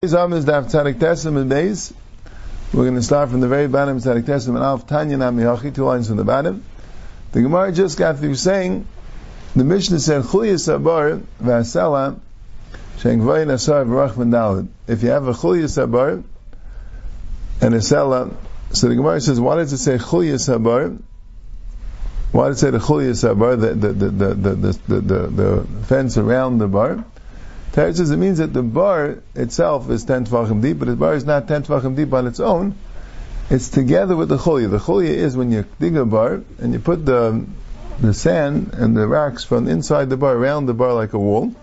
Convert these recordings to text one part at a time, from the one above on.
We're going to start from the very bottom, Tzadik Tesim and Alf Tanya Namiyachi, two lines from the bottom. The Gemara just got through saying, the Mishnah said, Chuliya Sabar Vasela Shen Gvayin Asar V'rach Dalad. If you have a Chuliya Sabar and a Sela, so the Gemara says, why does it say Chuliya Sabar? Why does it say the Chuliya Sabar, the, the, the, the, the, the, the, the fence around the bar? Teretz says it means that the bar itself is 10 tvachim deep, but the bar is not 10 tvachim deep on its own. It's together with the chulya. The chulya is when you dig a bar and you put the the sand and the rocks from inside the bar around the bar like a wall.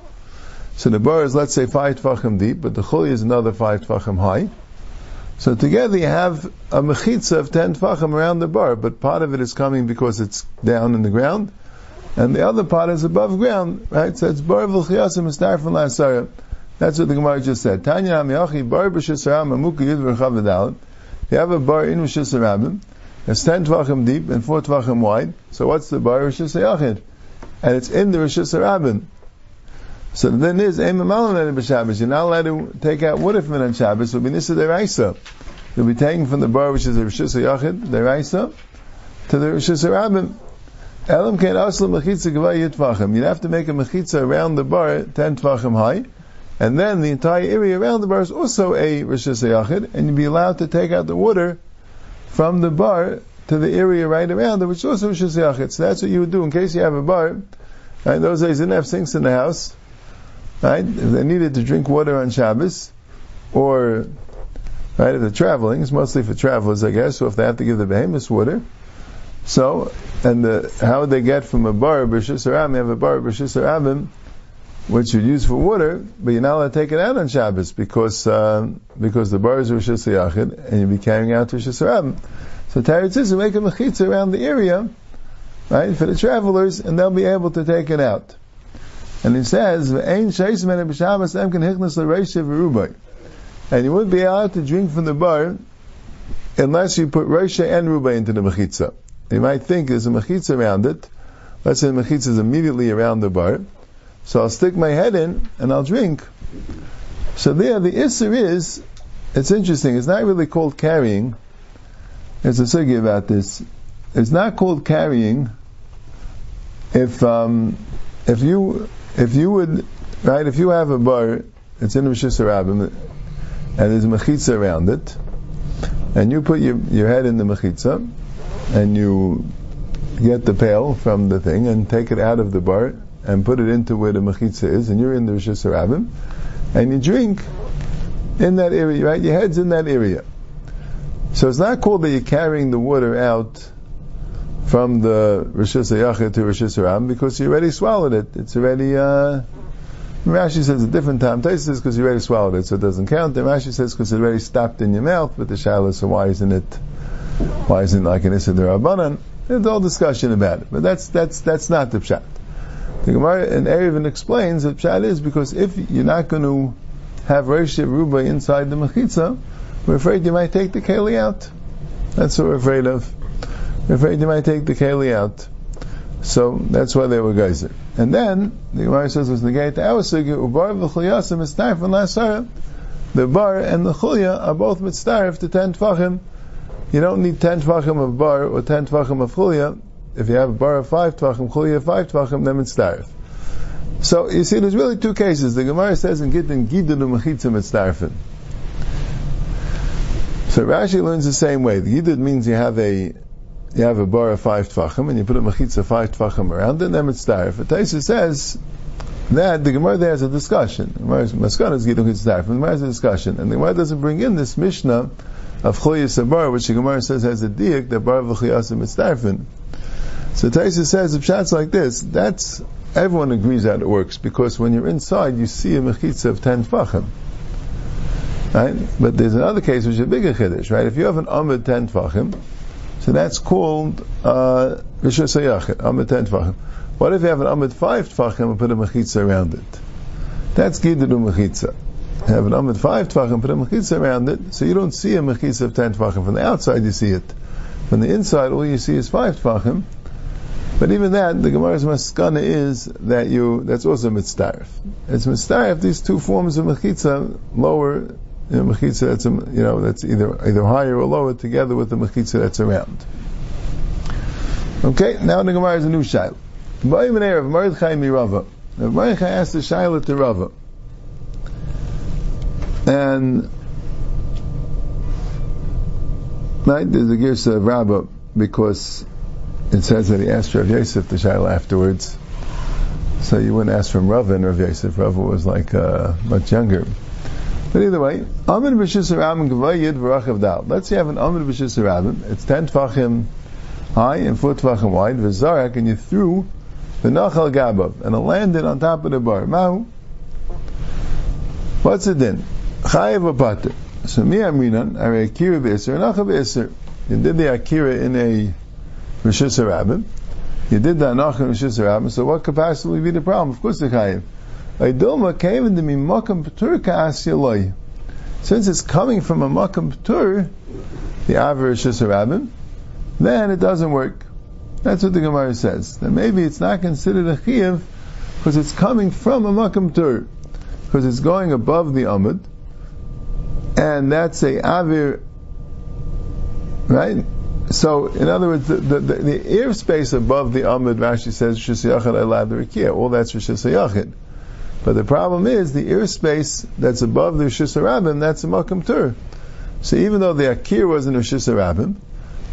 So the bar is let's say five tvachim deep, but the chulya is another five tvachim high. So together you have a mechitza of 10 tvachim around the bar, but part of it is coming because it's down in the ground, and the other part is above ground, right? So it's bar v'chiyasim from la'asara. That's what the Gemara just said. Tanya hamiyachi bar b'shisaram amuka yud v'chav You have a bar in v'shisarabim. It's ten tvachim deep and four tvachim wide. So what's the bar v'shisayachid? And it's in the v'shisarabim. So then is aim amalan b'Shabbos. You're not allowed to take out wood from it on Shabbos. Will be nisa deraisa. You'll be taking from the bar which is the v'shisayachid deraisa to the v'shisarabim. You'd have to make a mechitza around the bar ten tvachim high, and then the entire area around the bar is also a rishis yachid, and you'd be allowed to take out the water from the bar to the area right around it, which is also rishis yachid. So that's what you would do in case you have a bar. Right, those days didn't have sinks in the house. Right, if they needed to drink water on Shabbos, or right, if they're traveling, it's mostly for travelers, I guess. So if they have to give the behemoths water. So, and the, how would they get from a bar, B'Shis You have a bar, B'Shis Rabim, which you use for water, but you're not allowed to take it out on Shabbos because, uh, because the bar is Rishis Yachid, and you'll be carrying out Rishis Rabim. So Tarit is to make a mechitza around the area, right, for the travelers, and they'll be able to take it out. And he says, "Ein sheisim and you wouldn't be allowed to drink from the bar unless you put Reisha and Rubai into the mechitza. You might think there's a mechitza around it. Let's say the mechitza is immediately around the bar. So I'll stick my head in and I'll drink. So there, the isser is, it's interesting, it's not really called carrying. There's a sugi about this. It's not called carrying if, um, if you, if you would, right, if you have a bar, it's in Rosh Hashanah, and there's a mechitza around it, and you put your, your head in the mechitza, and you get the pail from the thing and take it out of the bar and put it into where the mechitza is, and you're in the Rosh and you drink in that area, right? Your head's in that area. So it's not called that you're carrying the water out from the Rosh to Rosh Hashanah because you already swallowed it. It's already, uh, Rashi says a different time. Taisa says because you already swallowed it, so it doesn't count. And Rashi says because it already stopped in your mouth, but the shallow, so why isn't it why isn't it like an Issa Rabbanan? There's all discussion about it, but that's that's that's not the pshat. The Gemara and Erevin explains that pshat is because if you're not going to have Rosh Ruba inside the mechitza, we're afraid you might take the keli out. That's what we're afraid of. We're afraid you might take the keli out. So that's why they were geyser. And then the Gemara says was negate our sugi ubar v'chulyasim mitzdarif and lasara. The bar and the chulya are both mitzdarif to ten tfachim you don't need 10 tvachim of bar or 10 tvachim of chulya. If you have a bar of 5 tvachim, chulya 5 tvachim, then it's tarif. So, you see, there's really two cases. The Gemara says in Gittin, Gidun u'mechitzim it's tarifin. So Rashi learns the same way. The Gidud means you have a you have a bar of five tvachim and you put a mechitza five tvachim around it, and then it's tarif. Taisa says that the Gemara there has a discussion. Is. The Gemara has a discussion, and the Gemara doesn't bring in this Mishnah of Choyes Bar, which the Gemara says has a diak that Bar v'Choyasim Mitzdarfin. So Taisa says, if shots like this, that's, everyone agrees that it works, because when you're inside, you see a mechitza of 10 tfachim. Right? But there's another case which is a bigger chiddush, right? If you have an amid 10 tfachim, so that's called, uh, Rishus HaYachid, amid 10 tfachim. What if you have an amid 5 tfachim and put a mechitza around it? That's Gididu mechitza have an amid five tvachim, put a mechitza around it, so you don't see a mechitza of ten tvachim. From the outside you see it. From the inside all you see is five tvachim. But even that, the Gemara's maskana is that you, that's also mitzdarif. It's mitzdarif, these two forms of mechitza lower you know, mechitza that's, you know, that's either, either higher or lower together with the mechitza that's around. Okay, now the Gemara is a new shaila. Ba'im of Mordechai asked the shaila to Rava. And, right, there's a girsa of Rabbah because it says that he asked Rav Yosef the shaila afterwards. So you wouldn't ask from Rav and Rav Yosef. Rav was like uh, much younger. But either way, Amid B'Shis Rabim Gvayid V'Rachav Dal. Let's say you have an Amid B'Shis Rabim. It's ten tfachim high and four tfachim wide. V'Zarak, and you threw the Nachal Gabav, and it landed on top of the bar. Mahu. What's it then? Chayiv Apater. So me Amrinan, Are Akira B'Isr, Nachal B'Isr. You did the Akira in a Rishis Rabim. You did the Anach in Rishis Rabim, so what could possibly be the problem? Of course the Chayiv. Aidilma came into me makam patur ka'asyaloi. Since it's coming from a makam patur, the average rabin, then it doesn't work. That's what the Gemara says. That maybe it's not considered a chiyuv because it's coming from a makam patur, because it's going above the amud, and that's a avir, right? So, in other words, the, the, the, the airspace above the amud, Rashi says, Shishayachad Elad Rikia, all that's Shishayachad. But the problem is the airspace that's above the Rishis Rabim, that's a Makam Tur. So even though the Akir was in Rishis Rabim,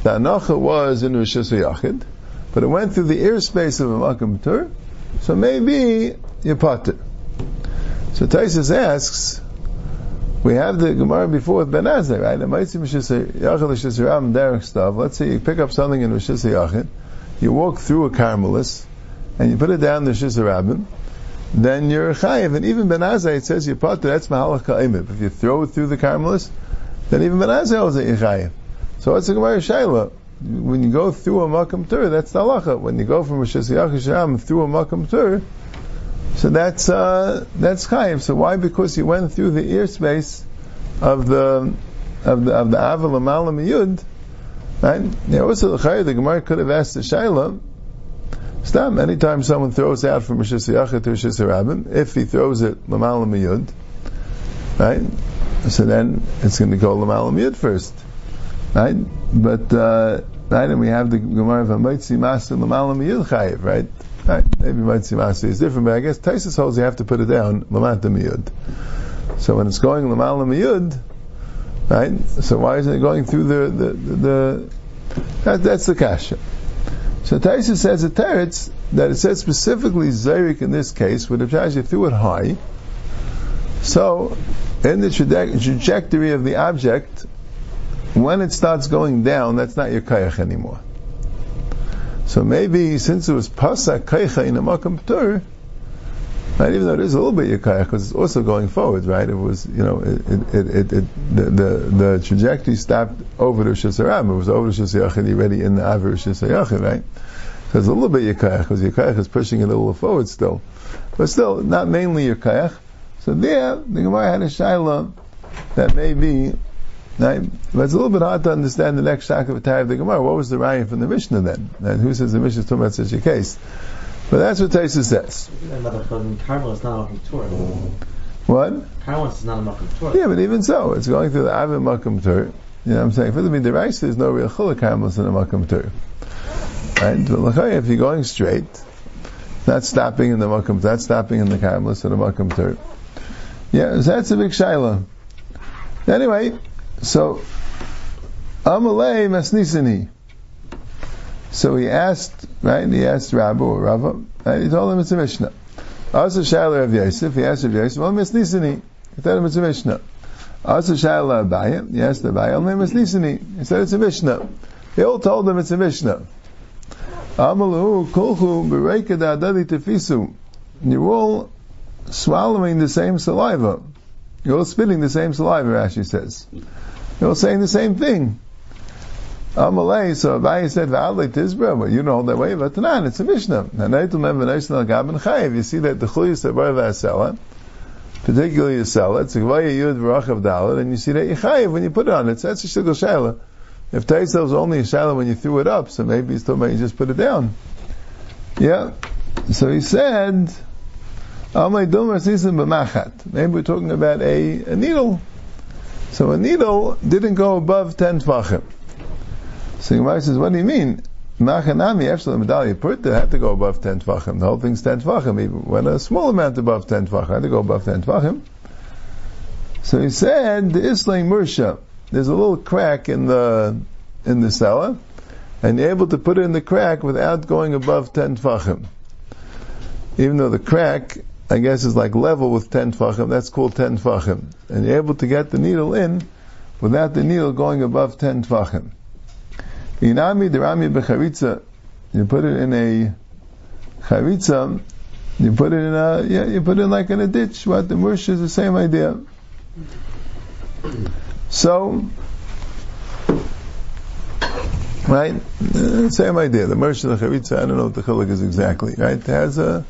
the Anacha was in Rishis Yachid, but it went through the airspace of a Makam Tur, so maybe it. So Taisus asks, we have the Gemara before with Ben Azai, right? Let's say you pick up something in Rishis Yachid, you walk through a Carmelis, and you put it down the Rishis Rabim, then you're chayiv. And even Ben Azai, it says you put that's mahalach ka'imib. If you throw it through the Carmelis, then even Ben Azai that you're chayiv. So what's the Gemara Shaila? When you go through a makam tur, that's the halacha. When you go from a shesiyach through a makam tur, so that's uh, that's chayiv. So why? Because he went through the ear space of the of the of the amalam yud. Right? Now also the chayiv, the Gemara could have asked the Shaila Stam, anytime someone throws out from Rishis Yachid to Rishis Rabbim, if he throws it Lamal Yud, right? So then it's going to go Lamal Yud first, right? But, uh, right, and we have the Gemara of Amaitzi Master Lamal Yud Chayiv, right? Right, maybe Maitzi Master is different, but I guess Taisus holds you have to put it down Lamanta Yud. So when it's going Lamal Yud, right? So why isn't it going through the, the, the, the that, that's the kasha. So Taisa says a teretz that it says specifically Zayrik in this case, where the Rashi threw it high. So, in the trajectory of the object, when it starts going down, that's not your kayach anymore. So maybe since it was pasak kaycha in a makam ptur, right, even though it is a little bit yakayach because it's also going forward, right? It was, you know, it, it, it, it the, the, the trajectory stopped over the Shesarab. It was over the Shesayachid already in the Aver Shesayachid, right? So it's a little bit yakayach because yakayach is pushing it a little forward still. But still, not mainly yakayach. So there, the Gemara had a shaila that may be Right? But it's a little bit hard to understand the next shak of a of the Gemara. What was the raya from the Mishnah then? And who says the Mishnah is talking about such a case? But that's what Taisa says. Carmel is not a Torah. What? Carmel is not a Makam Torah. Yeah, but even so, it's going through the Avim Makam Torah. You know what I'm saying? For the Midrash, there's no real Chulak Carmel in a Makam Torah. Right? But if you're going straight, not stopping in the Makam, not stopping in the Carmelis or the Makam Torah. Yeah, so that's a big Shaila. Anyway, so, Amalei Masnisani. So he asked, right? He asked Rabbi or Rava, right? He told him it's a Mishnah. Also Shaila of Yosef, he asked Rav Yosef, well, Misnisani. He told him it's a Mishnah. Also Shaila Abaye, he asked Abaye, only Misnisani. He said it's a Mishnah. They all told him it's a Mishnah. Amalu kulchu bereika da'adadi tefisu. You're all swallowing the same saliva. You're all spitting the same saliva, Rashi says. You're all saying the same thing. Amalei, so Abaye said, V'alei tizbra, but you know that way, but not, it's a Mishnah. You see that the Chuyus of Bar Vasela, particularly it, it's a Gvaya Yud V'rachav Dalet, and you see that you Chayiv when you put it on it, that's a Shigel Shaila. If Taisa was only a Shaila when you threw it up, so maybe he's talking about you just put it down. Yeah. So he said, Maybe we're talking about a, a needle. So a needle didn't go above 10 tvachim. So Gemara says, what do you mean? Machanami, actually, the medallion purta had to go above 10 tvachim. The whole thing's 10 tvachim. Even when a small amount above 10 tvachim, had to go above 10 tvachim. So he said, the Islam Mursha, there's a little crack in the, in the cellar, and you're able to put it in the crack without going above 10 tvachim. Even though the crack, I guess, is like level with 10 tvachim, that's called 10 tvachim. And you're able to get the needle in without the needle going above 10 tvachim. Inami derami becharitza, you put it in a charitza, you put it in a, yeah, you put it like in a ditch, what the mursh is the same idea. So, right? Uh, same idea. The Mersh of the Charitza, I don't know what the Chilik is exactly, right? It has a,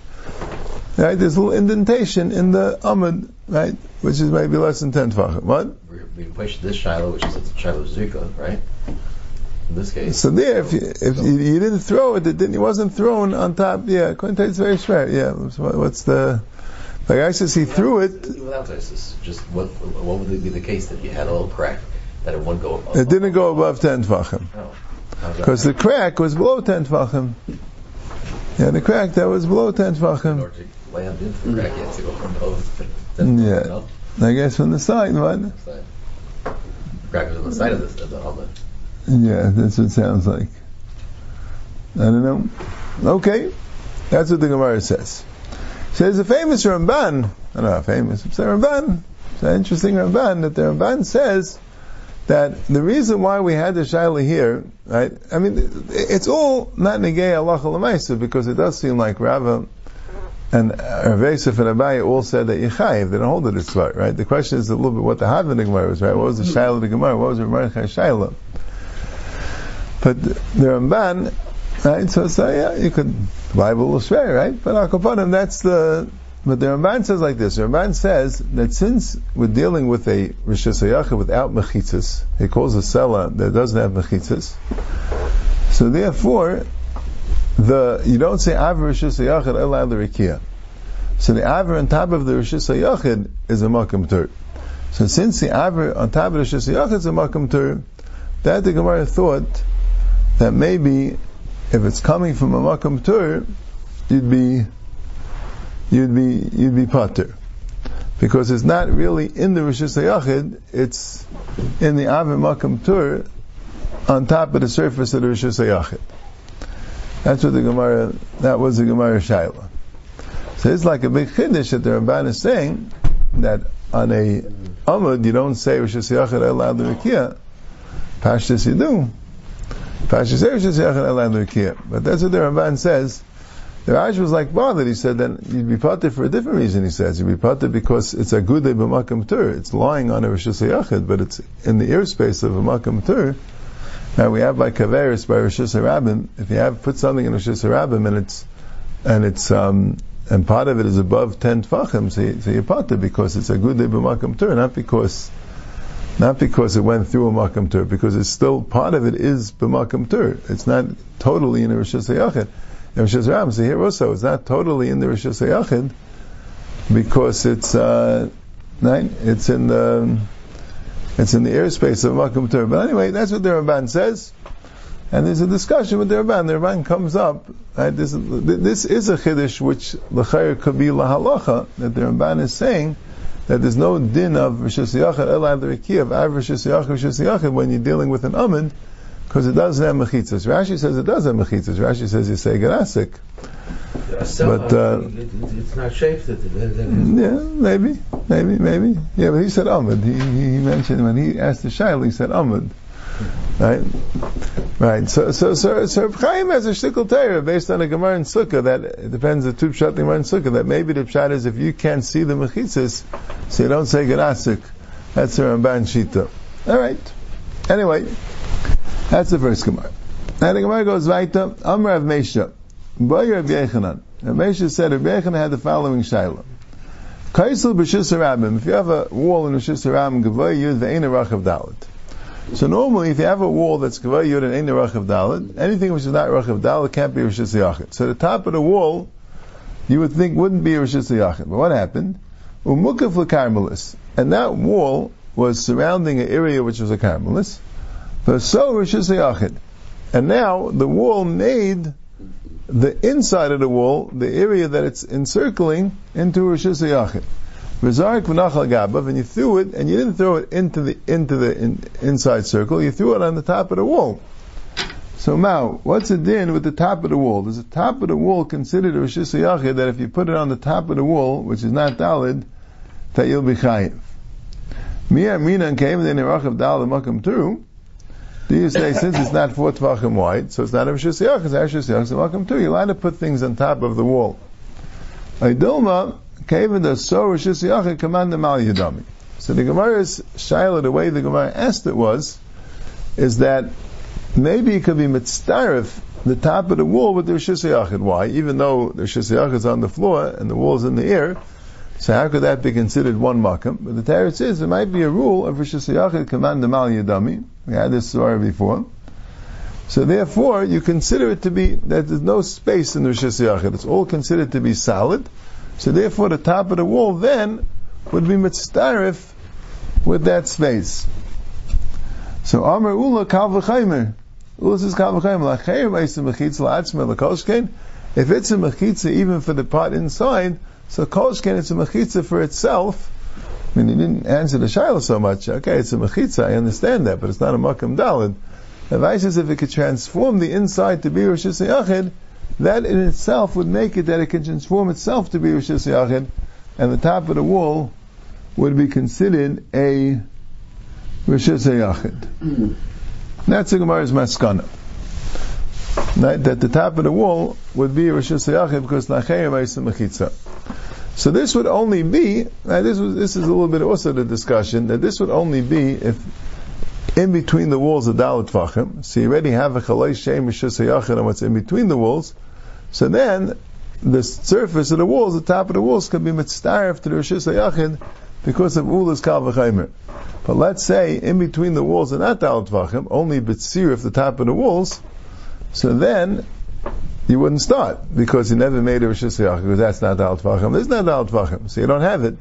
right? There's a little indentation in the Amud, right? Which is maybe less than 10 Tvachim. What? We push this Shiloh, which is a Shiloh Zuka, right? In this case. So there, if you, if you, you didn't throw it, it didn't, it wasn't thrown on top, yeah, according to it's very straight, yeah. What's the, like I says, he threw it, Without ISIS, just what what would be the case that you had a little crack that it wouldn't go above? it didn't go above 10 Tvachim. No. Oh. Because the crack was below 10 Tvachim. Yeah, the crack that was below 10 in Tvachim. Land into the crack, you mm. have to go from above. Yeah. I guess from the side, what? Side. Crack was on the side of this of the helmet. Yeah, that's what it sounds like. I don't know. Okay, that's what the Gemara says. Says a famous Ramban, I don't know how famous, it's a Ramban, it's an interesting Ramban, that the Ramban says that the reason why we had the Shaila here, right, I mean, it's all not negay Allah because it does seem like Rava and Rav Yosef and Abaye all said that Yechayev, they don't hold it as right, right? The question is a little bit what the Hav in the Gemara was, right? What was the mm-hmm. Shaila of the Gemara? What was the Mordechai Shaila? But the Ramban, right? So, so yeah, you could Bible will swear, right? But Akapanim, that's the. But the Ramban says like this. The Ramban says that since we're dealing with a Hayachah without mechitzas, he calls a sela that doesn't have mechitzas. So therefore, the you don't say Aver Rishis Hayachad Elad Rikia. So the Aver on top of the Rishis Hayachid is a Makam Tur. So since the Aver on top of the Rishis Hayachid is a Makam Tur, that the Gemara thought that maybe if it's coming from a makam tur, you'd be you'd be you'd be pater, because it's not really in the rishis hayachid; it's in the avim makam tur on top of the surface of the rishis hayachid. That's what the Gemara. That was the Gemara Shaila. So it's like a big chiddush that the Ramban is saying that on a amud you don't say rishis hayachid elad l'rikia. Pashtus you do. But that's what the Ramban says. The Rash was like bothered. He said then you'd be pater for a different reason. He says you'd be pater because it's a good b'makam tur. It's lying on a rishus yachid, but it's in the airspace of a makam tur. Now we have by kaveris by rishus harabim. If you have put something in rishus harabim and it's and it's um, and part of it is above ten tfachim, so, you, pater because it's a good b'makam tur, not because not because it went through a makam tur, because it's still part of it is b'makam tur. It's not totally in the rishus hayachid. In rishus ram, so here also it's not totally in the rishus hayachid because it's uh, right. It's in the it's in the airspace of makam tur. But anyway, that's what the Ramban says. And there's a discussion with the Ramban. The Ramban comes up. Right, this, this is a chiddush which l'chayr could be lahalacha that the Ramban is saying that there's no din of Rishis Yachid Elad of Av Rishis Yachid Rishis Yachid when you're dealing with an Amid because it doesn't have mechitzas. Rashi says it does have mechitzas. Rashi says you say Gerasik. But, uh, it's not shaped that Yeah, maybe, maybe, maybe. Yeah, but he said Amid. He, he mentioned when he asked the Shail, he said Amid. Right, right. So, so, so, so Reb Chaim has a shtickle Torah based on a Gemara in Sukkah that it depends the two pshat Gemara in Sukkah that maybe the pshat is if you can't see the mechitzas, so you don't say Gerasik. That's the Ramban Shita. All right. Anyway, that's the first Gemara. Now the Gemara goes weiter. Amr of Mesha. Boy Rav Yechanan. Said Rav Yechanan had the following shaila. Kaisel b'shis. If you have a wall in b'shis harabim, gavoy yud ve'ena rachav dalit. So normally, if you have a wall that's gavoy yud and ena rachav dalit, anything which is not rachav dalit can't be rishis yachid. So the top of the wall, you would think wouldn't be rishis yachid. But what happened? Umukaf l'karmelis. And that wall was surrounding an area which was a carmelis. So Rishis Yachid. And now the wall made the inside of the wall, the area that it's encircling, into Rishis Yachid. V'zarik v'nachal gabav, and you threw it, and you didn't throw it into the into the in, inside circle. You threw it on the top of the wall. So now, what's the din with the top of the wall? Does the top of the wall considered a Rishis Yachid that if you put it on the top of the wall, which is not dalid, that you'll be chayiv? Mia Mina came then Rachav Dal Makam too. Do you say since it's not four tvachim wide, so it's not a Yachid, it's actually Rishis Makam too? You're allowed to put things on top of the wall. Idilma came the so Rishis Yachid command the Mal Yadami. So the Gemara's shaila, the way the Gemara asked it was, is that maybe it could be mitzdarif the top of the wall with the Rishis Yachid. Why? Even though the Rishis Yachid is on the floor and the wall is in the air, so how could that be considered one makam? But the Torah says there might be a rule of Rishis Yachid command the Mal Yadami. We had this story before. So therefore, you consider it to be that there's no space in the Yachid. It's all considered to be solid. So therefore, the top of the wall then would be mitzdarif with that space. So Amr Ula Kal V'chaymer. Ula says Kal V'chaymer. L'chayim Eisa Mechitza L'Atzme L'Koshken. If it's a Mechitza even for the part inside, so Koshken it's a Mechitza for itself. I mean, he didn't answer the Shiloh so much. Okay, it's a Mechitza, I understand that, but it's not a Makam Dalid. Advice is if it could transform the inside to be Rosh Hashanah, that in itself would make it that it can transform itself to be Rosh Hashanah, and the top of the wall would be considered a Rosh Hashanah. That's the Gemara's Maskana. That, that the top of the wall would be Rosh Hashanah because Nachayim is Mechitza. So this would only be, this was, this is a little bit also the discussion, that this would only be if in between the walls of Dalit Tvachim, so you already have a Chalai Shem Rishus and what's in between the walls, so then the surface of the walls, the top of the walls, can be mitzdarif to the Rishus HaYachid because of Ulas Kal V'chaymer. But let's say in between the walls are not Dalit Tvachim, only Bitsir if the top of the walls, so then you wouldn't start because you never made a Rishis because that's not Dal Tvachim. This is not Dal Tvachim, so you don't have it.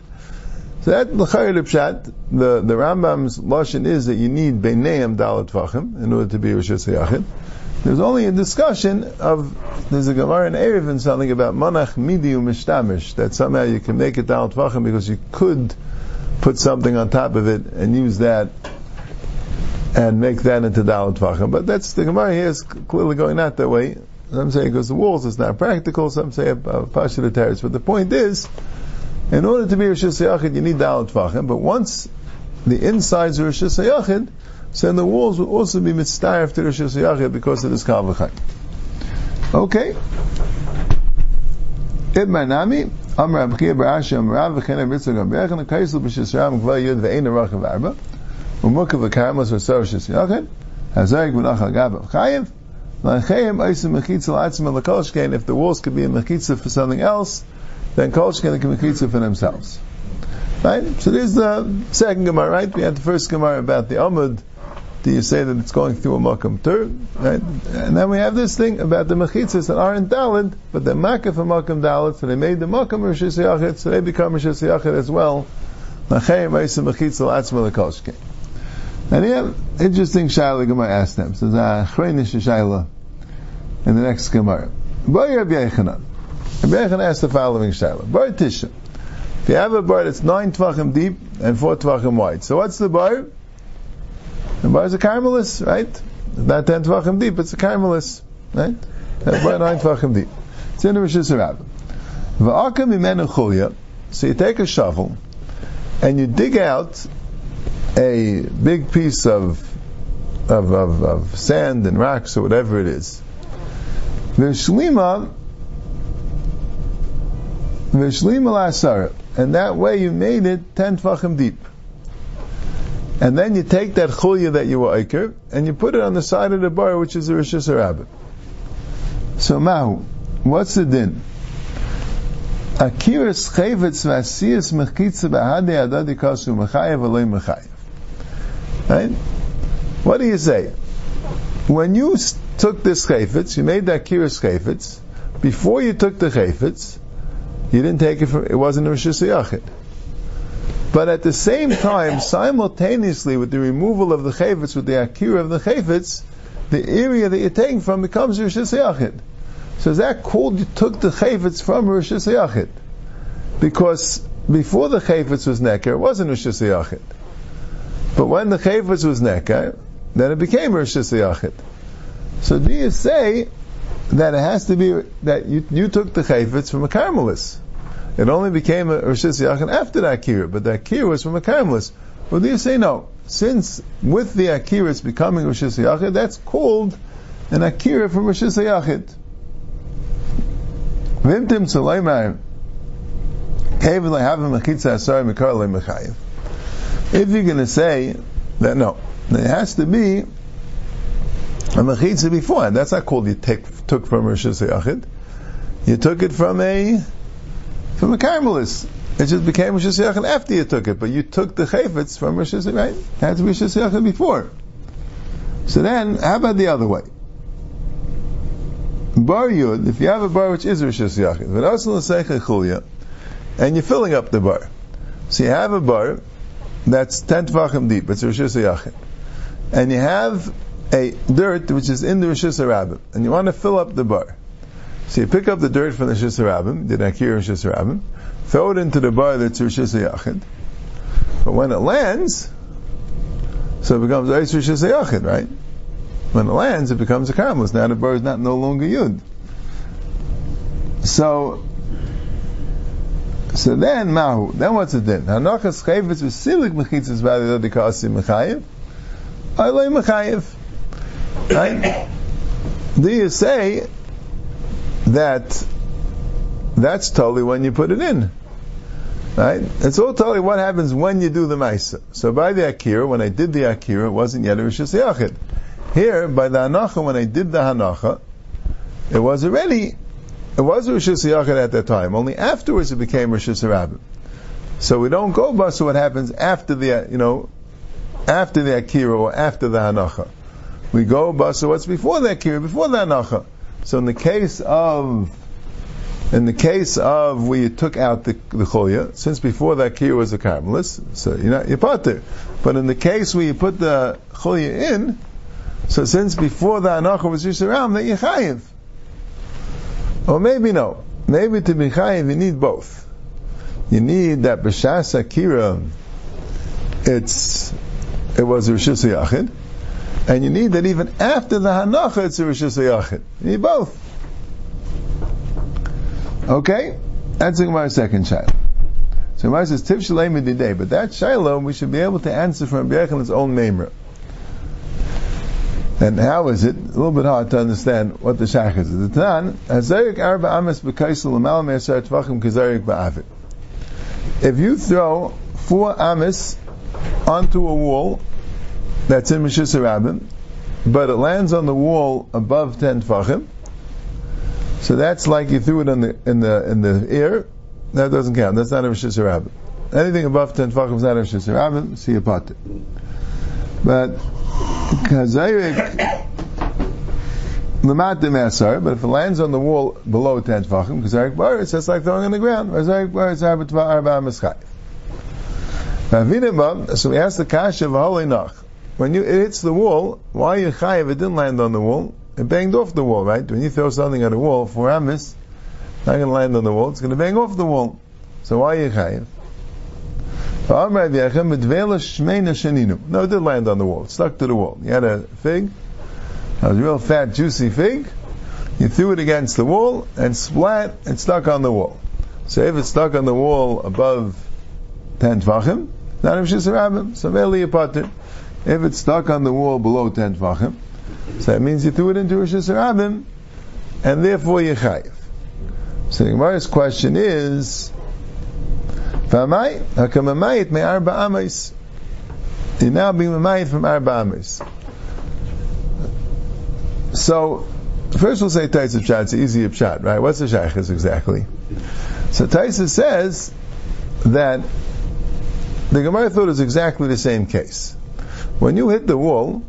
So that l'chayr pshat, the the Rambam's lashon is that you need beineim Dal Tvachim in order to be Rishis Yachid. There's only a discussion of there's a Gemara in Erev and something about manach midi u'mishtamish that somehow you can make it Dal Tvachim because you could put something on top of it and use that and make that into Dal Tvachim. But that's the Gemara here is clearly going not that way. Some say because the walls is not practical. Some say uh, Pasha the terrace. But the point is, in order to be Rosh Hashanah, you need Dalit Tvachim. But once the insides are Rosh Hashanah, so then the walls will also be mitzvah to Rosh Hashanah because of this Kavachai. Okay. Kaisel Arachav Arba Umukav V'karmas V'sor Shis Yachid Hazayik V'nachal Gabav Chayiv if the walls could be a mechitza for something else, then kolshken can mechitza for themselves. Right? So there's the second Gemara, right? We had the first Gemara about the Amud. Do you say that it's going through a makam tur? Right? And then we have this thing about the mechitzas that aren't dalid, but they're makaf a makam dalid, so they made the makam rishis so they become rishis as well. Nachayim mechitza l'atzma l'kolshken. Yeah, interesting shaila Gemara asked them. So the achrenish ah, shaila in the next Gemara. Boy Rabbi Yechanan. Rabbi Yechanan asked the following shaila. Bar Tisha. If you have a bar that's nine tvachim deep and four tvachim wide, so what's the bar? The bar is a carmelis, right? Not ten tvachim deep, it's a carmelis, right? That bar nine tvachim deep. It's in the Rosh Hashanah. So you take a shovel and you dig out a big piece of, of, of, of sand and rocks or whatever it is. Vishlima, Vishlima lasara. And that way you made it 10 tfachim deep. And then you take that chulya that you were iker, and you put it on the side of the bar, which is the Rishis Rabbit. So Mahu, what's the din? Akiris chayvetz vasiyas mechitza b'hadei adadi mechayev aloi mechayev. Right? What do you say? When you took this chayfetz, you made that kiris chayfetz, before you took the chayfetz, you didn't take it from, it wasn't a Yachid. But at the same time, simultaneously with the removal of the chayfetz, with the akira of the chayfetz, the area that you're taking from becomes Rosh Hashanah. So is that called you took the chayfetz from Rosh Hashanah? Because before the chayfetz was necker, it wasn't Hashanah. But when the chayfetz was necker, then it became Rosh Hashanah. So do you say that it has to be that you, you took the chayfetz from a Carmelis? It only became a Rosh Hashanah after the Akira, but the Akira was from a Carmelis. Well, do you say no? Since with the Akira it's becoming Rosh Hashanah, that's called an Akira from Rosh Hashanah. Vimtim Tzalaymar if you're going to say that no, it has to be a mechitza before, and that's not called you take, took from Rosh Hashanah. You took it from a from a Carmelis. It just became Rosh Hashanah after you took it, but you took the chayfetz from Rosh Hashanah, right? It had to be Rosh Hashanah before. So then, how about the other way? Bar Yud, if you have a bar which is Rosh Hashanah, and you're filling up the bar. So you have a bar that's 10 tvachim deep, it's Rosh Hashanah. And you have a dirt which is in the Rosh Hashanah, and you want to fill up the bar. So you pick up the dirt from the Rosh Hashanah, the Nakir Rosh Hashanah, throw it into the bar that's Rosh Hashanah. But when it lands, so it becomes Eis Rosh Hashanah, right? When it lands, it becomes a Karmelis. Now the bar is not no longer Yud. So, so then Mahu. Then what's it then? Hanachas Chayvetz with Silik Mechitzas Vadi Dikasi Mechayev. Alei Mechayev. Right? Do you say that that's totally when you put it in? Right? It's all totally what happens when you do the Maisa. So by the Akira, when I did the Akira, it wasn't yet a Rosh. Here, by the Hanacha, when I did the Hanacha, it was already, it was Rosh Hashanah at that time. Only afterwards it became Rosh Hashanah. So we don't go by what happens after the, you know, after the Akira or after the Hanacha. We go by what's before the Akira, before the Hanacha. So in the case of, in the case of where you took out the, the cholya, since before the Akira was a Carmelis, so you're not, you're there. But in the case where you put the cholya in, so since before the anacha was Yisharam, that you chayiv. Or maybe no. Maybe to be chayiv, you need both. You need that b'shas akira, it's, it was a Rishus Yachid, and you need that even after the hanacha, it's a Rishus Yachid. You need both. Okay? That's the second child. So Gemara says, Tiv Shalem day, but that Shiloh we should be able to answer from its own memra. And how is it? A little bit hard to understand what the shach is. The Tanan, Hazarik Arba Me'asar Tvachim Kazarik Ba'avit. If you throw four Ames onto a wall that's in Mishis Rabbim, but it lands on the wall above 10 Tvachim, so that's like you threw it in the, in the, in the air, that doesn't count. That's not a Mishis Rabbim. Anything above 10 Tvachim is not a Mishis Rabbim, see a pot. But Kazayrik Lamat Mesar, but if it lands on the wall below ten tefachim, Kazayrik Bar, it's just like throwing on the ground. Kazayrik Bar is Arba Arba Mischai. So we ask the Kasha of holy Nach. When you, it hits the wall, why you chayiv? It didn't land on the wall. It banged off the wall, right? When you throw something at a wall, for Amis, not going to land on the wall, it's going to bang off the wall. So why you chayiv? No, it did land on the wall. It stuck to the wall. You had a fig, a real fat, juicy fig. You threw it against the wall, and splat, it stuck on the wall. So if it's stuck on the wall above 10 tvachim, not a so barely a If it's stuck on the wall below 10 tvachim, so that means you threw it into Rosh Hashanah, and therefore you're chayiv. So the Gemara's question is, V'amai, hakamayit me arba amis. You're now being mamayit from arba amis. So, first we'll say Taisa Pshat, it's easy Pshat, right? What's the Shaykhis exactly? So Taisa says that the Gemara thought is exactly the same case. When you hit the wall,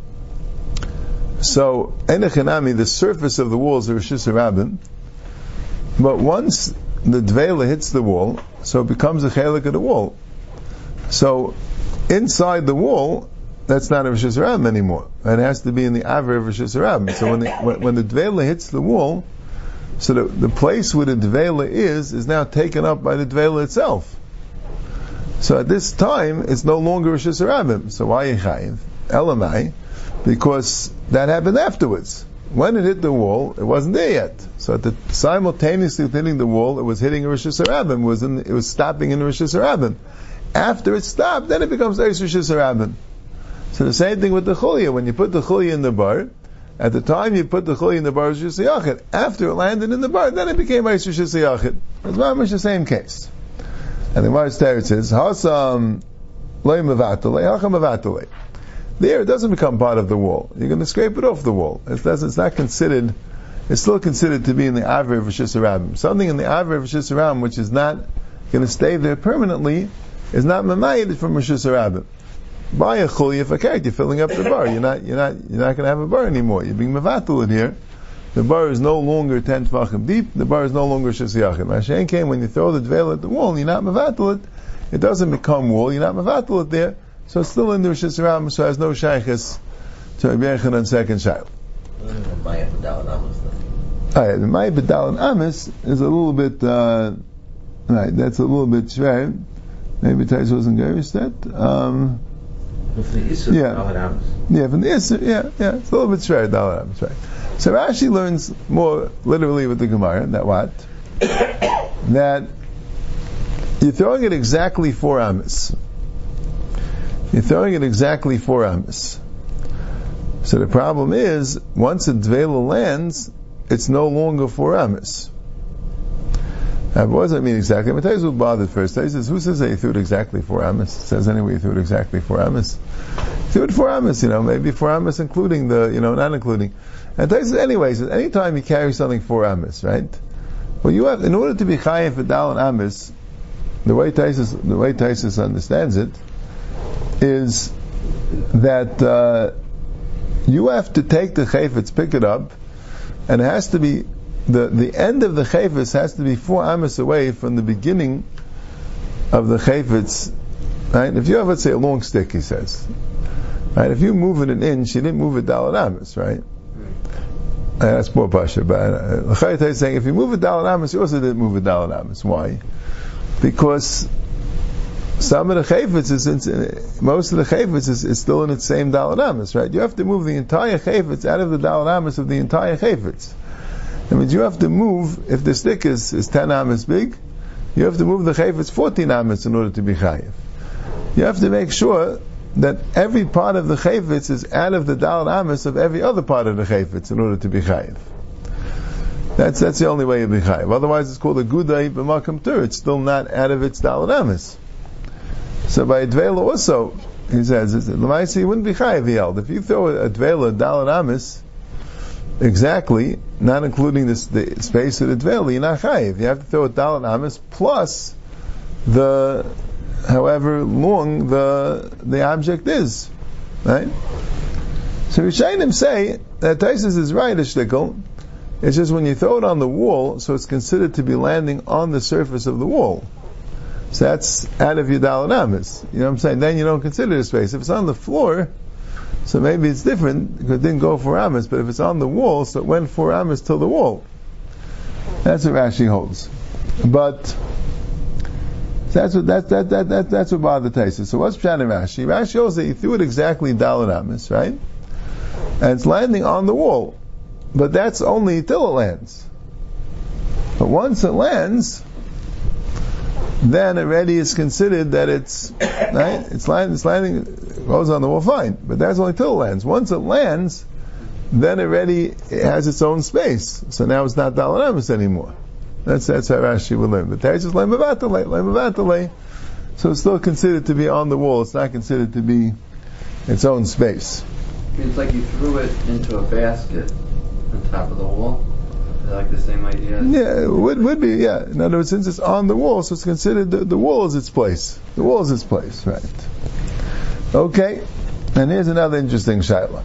so Enechanami, the surface of the walls are Rishis Rabbim, but once the Dvela hits the wall, so it becomes a chelik of the wall. So inside the wall, that's not a Rosh anymore. It has to be in the Aver of Rosh So when the, when, the Dvela hits the wall, so the, the place where the Dvela is, is now taken up by the Dvela itself. So at this time, it's no longer Rosh. So why Yechayiv? Elamai, because that happened afterwards. When it hit the wall, it wasn't there yet. So at the simultaneously hitting the wall, it was hitting Rosh Hashanah. It was in, it was stopping in Rosh Hashanah. After it stopped, then it becomes Rosh Hashanah. So the same thing with the chulya. When you put the chulya in the bar, at the time you put the chulya in the bar, it's Yachid. After it landed in the bar, then it became Rosh Yachid. It's very much the same case. And the Gemara says, Hasam loy mevatale, hacham mevatale. There, it doesn't become part of the wall. You're going to scrape it off the wall. It's, it's not considered, it's still considered to be in the Aver of Rabim. Something in the Aver of Rabim which is not going to stay there permanently is not mamayid from Rosh Rabim buy a chulya fakert. You're filling up the bar. You're not, you're not, you're not going to have a bar anymore. You're being mevatel in here. The bar is no longer ten tvachim deep. The bar is no longer shesiyachim. Hashem came when you throw the dveil at the wall, you're not mevatel it. It doesn't become wall. You're not mevatel it there. So it's still in the shesiram. So it has no shaykhis to Rebbeinu on second shail. Alright, the Maya and Amis is a little bit, uh, right, that's a little bit shver. Maybe Tais wasn't Garish that. Um, yeah. Yeah, from the Isser, yeah, yeah, it's a little bit shver, Dal Amos, right. So Rashi learns more literally with the Gemara, that what? that you're throwing it exactly four Amos. You're throwing it exactly four Amos. So the problem is, once a Dvela lands, it's no longer four Amos. Now, what does that mean exactly? But Taizu bothered first. Taizu says, who says that you threw it exactly four Amos? It says anyway you threw it exactly four Amos. Threw it four Amos, you know, maybe four Amos including the, you know, not including. And Taizu says, anyway, says, anytime you carry something four Amos, right? Well, you have, in order to be Chayiv for Dal and Amos, the way Taisus, the way Taisus understands it, is that, uh, you have to take the chayfetz, pick it up, and it has to be the, the end of the chayfetz has to be four amas away from the beginning of the chayfetz. Right? If you have, let's say, a long stick, he says, right? If you move it an inch, you didn't move it dalat amas, right? Uh, that's more pasha, but uh, is saying if you move it dalat amas, you also didn't move it dalat amas. Why? Because some of the chayfetz is in, most of the chayfetz is, is, still in its same dalat amas, right? You have to move the entire chayfetz out of the dalat amas of the entire chayfetz. That means you have to move, if the stick is, is 10 amas big, you have to move the chayv, 14 amas in order to be chayiv. You have to make sure that every part of the chayvitz is out of the dal amas of every other part of the chayvitz in order to be chayiv. That's that's the only way to be chayiv. Otherwise, it's called a gudai b'makam tur. It's still not out of its dal amas. So by dvela also, he says, Lamaisi, you wouldn't be chayiv, he held. If you throw a dvela dal amas, exactly, not including this, the space of the dvel, you're not chayiv. You have to throw a dalat amis plus the, however long the the object is, right? So Rishayim say that Taisus is right, a shtickle. It's just when you throw it on the wall, so it's considered to be landing on the surface of the wall. So that's out of your dalat amis. You know what I'm saying? Then you don't consider the space. If it's on the floor, so maybe it's different because it didn't go four amas, but if it's on the wall, so it went four amas till the wall. That's what Rashi holds. But that's what that that that, that that's what bothered Taisa. So what's Pshat Rashi? Rashi holds that he threw it exactly Dalit Amas, right? And it's landing on the wall. But that's only till it lands. But once it lands, then already it's considered that it's right. It's landing. It's landing. It Goes on the wall, fine. But that's only till it lands. Once it lands, then already it has its own space. So now it's not dalanemus anymore. That's that's how Rashi would learn. But Teresh is lemavatale, So it's still considered to be on the wall. It's not considered to be its own space. It's like you threw it into a basket on top of the wall like the same idea? Yeah, would, would be, yeah. In other words, since it's on the wall, so it's considered the, the wall is its place. The wall is its place, right. Okay, and here's another interesting shaila.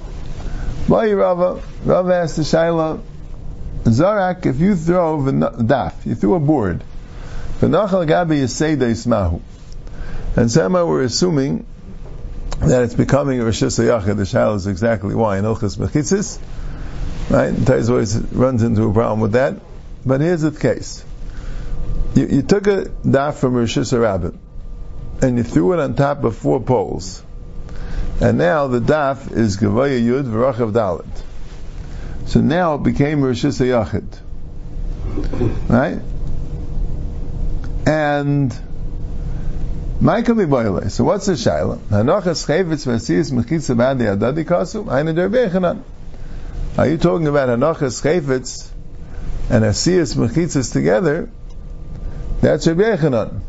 Why Rava? Rava asked the shaila, Zarak, if you throw daf, you threw a board, v'nachal gabi yiseda ismahu, And somehow we're assuming that it's becoming a Yachid. The Shaila is exactly why in Ilchas Mechitzis. Right? Taiz always runs into a problem with that. But here's the case. You, you took a daf from Rishis Rabim and you threw it on top of four poles. And now the daf is Gavaya Yud V'Rachav Dalit. So now it became Rishis Yachid. Right? And Michael Boile. So what's the shaila? Hanachas chayvitz v'asiyas mechitza b'adi adadi kasu. Aina der Are you talking about hanachas chayvitz and asiyas mechitzas together? That's Rabbi Yochanan.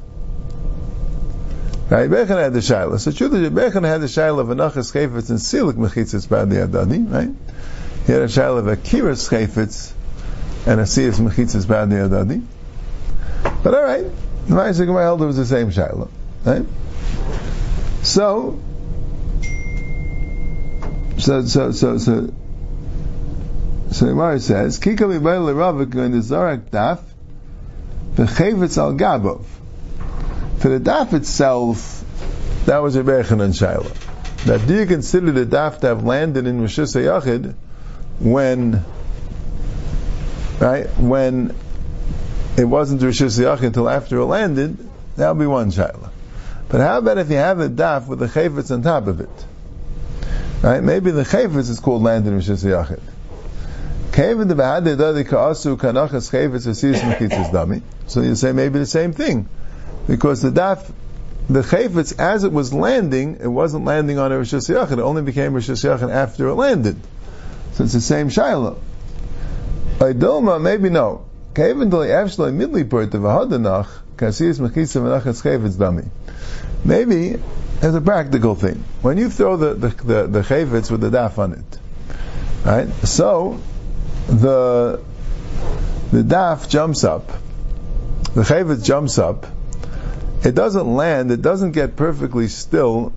Rabbi Yochanan had the shaila. So true that Rabbi Yochanan had the shaila of hanachas chayvitz and silik mechitzas b'adi adadi, right? He had a shaila of akiras chayvitz and asiyas mechitzas b'adi adadi. But all right, the Ma'aseh Gemara held was the same shaila. Right? So, so, so, so, so, so the Gemara says, Kika mibayel l'ravik in the Zorak daf, al gabov. For the daf itself, that was a Bechanan Shaila. Now, do you consider the daf to have landed in Rosh Yachid when, right, when it wasn't Rosh Yachid until after it landed, that would be one Shaila. But how about if you have a daf with the chayfetz on top of it? Right? Maybe the chayfetz is called land in Rosh. So you say maybe the same thing. Because the daf, the chayfetz, as it was landing, it wasn't landing on a Rosh Yachid. It only became Rosh Yachid after it landed. So it's the same Shiloh. By Dilma, maybe no. Maybe as a practical thing. When you throw the, the, the, the chayvitz with the daf on it, right? So, the, the daf jumps up, the chayvitz jumps up, it doesn't land, it doesn't get perfectly still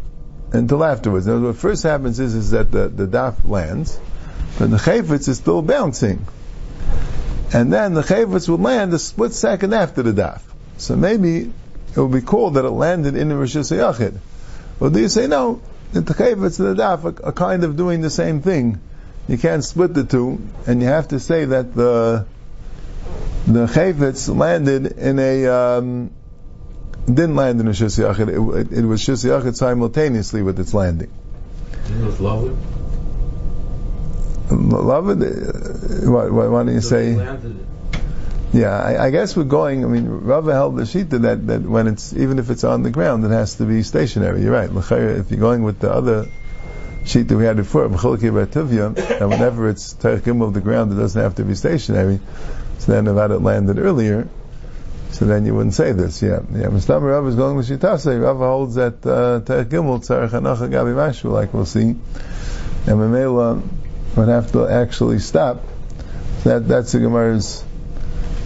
until afterwards. Now, what first happens is, is that the, the daf lands, but the chayvitz is still bouncing and then the chayvitz would land a split second after the daf. So maybe it would be called that it landed in the Rosh Hashanah. Or do you say no? The chayvitz and the daf are, kind of doing the same thing. You can't split the two, and you have to say that the the chayvitz landed in a um, didn't land in a shusiyachid. It, it, it was shusiyachid simultaneously with its landing. It was lovely. Beloved, uh, what, what, why don't you say? Yeah, I, I, guess we're going. I mean, Rava held the sheet that that when it's even if it's on the ground, it has to be stationary. You're right. If you're going with the other sheet that we had before, and whenever it's Terechim of the ground, it doesn't have to be stationary. So then, if it landed earlier, so then you wouldn't say this. Yeah, yeah. Mistam Rav is going with Shitase. Rav holds that uh, Terechim Tzarech Hanacha Gabi Mashu, like we'll see, and Mamela would have to actually stop. That that's the Gemara's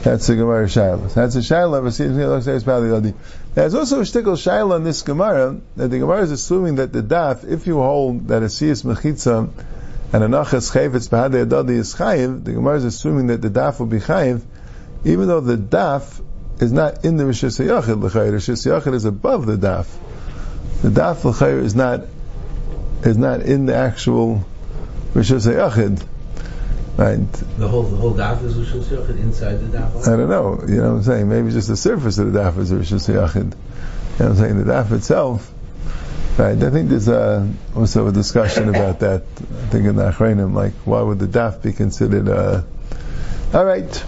that's the Gemara Shaila. That's a Shaila. There's also a shtickle Shaila in this Gemara that the Gemara is assuming that the daf, if you hold that a siyas mechitza and a nachas chayvetz behadei adadi is chayiv, the Gemara is assuming that the daf will be chayiv, even though the daf is not in the Rishis Yachid l'chayir. Rishis Yachid is above the daf. The daf l'chayir is not is not in the actual Rishus Yachid. Right. The whole the whole daf is Rishus Yachid inside the daf. I don't know. You know what I'm saying? Maybe just the surface of the daf is Rishus Yachid. You know what I'm saying? The daf itself. Right. I think there's a, also a discussion about that. I think in the Acharonim, like why would the daf be considered? Uh, all right.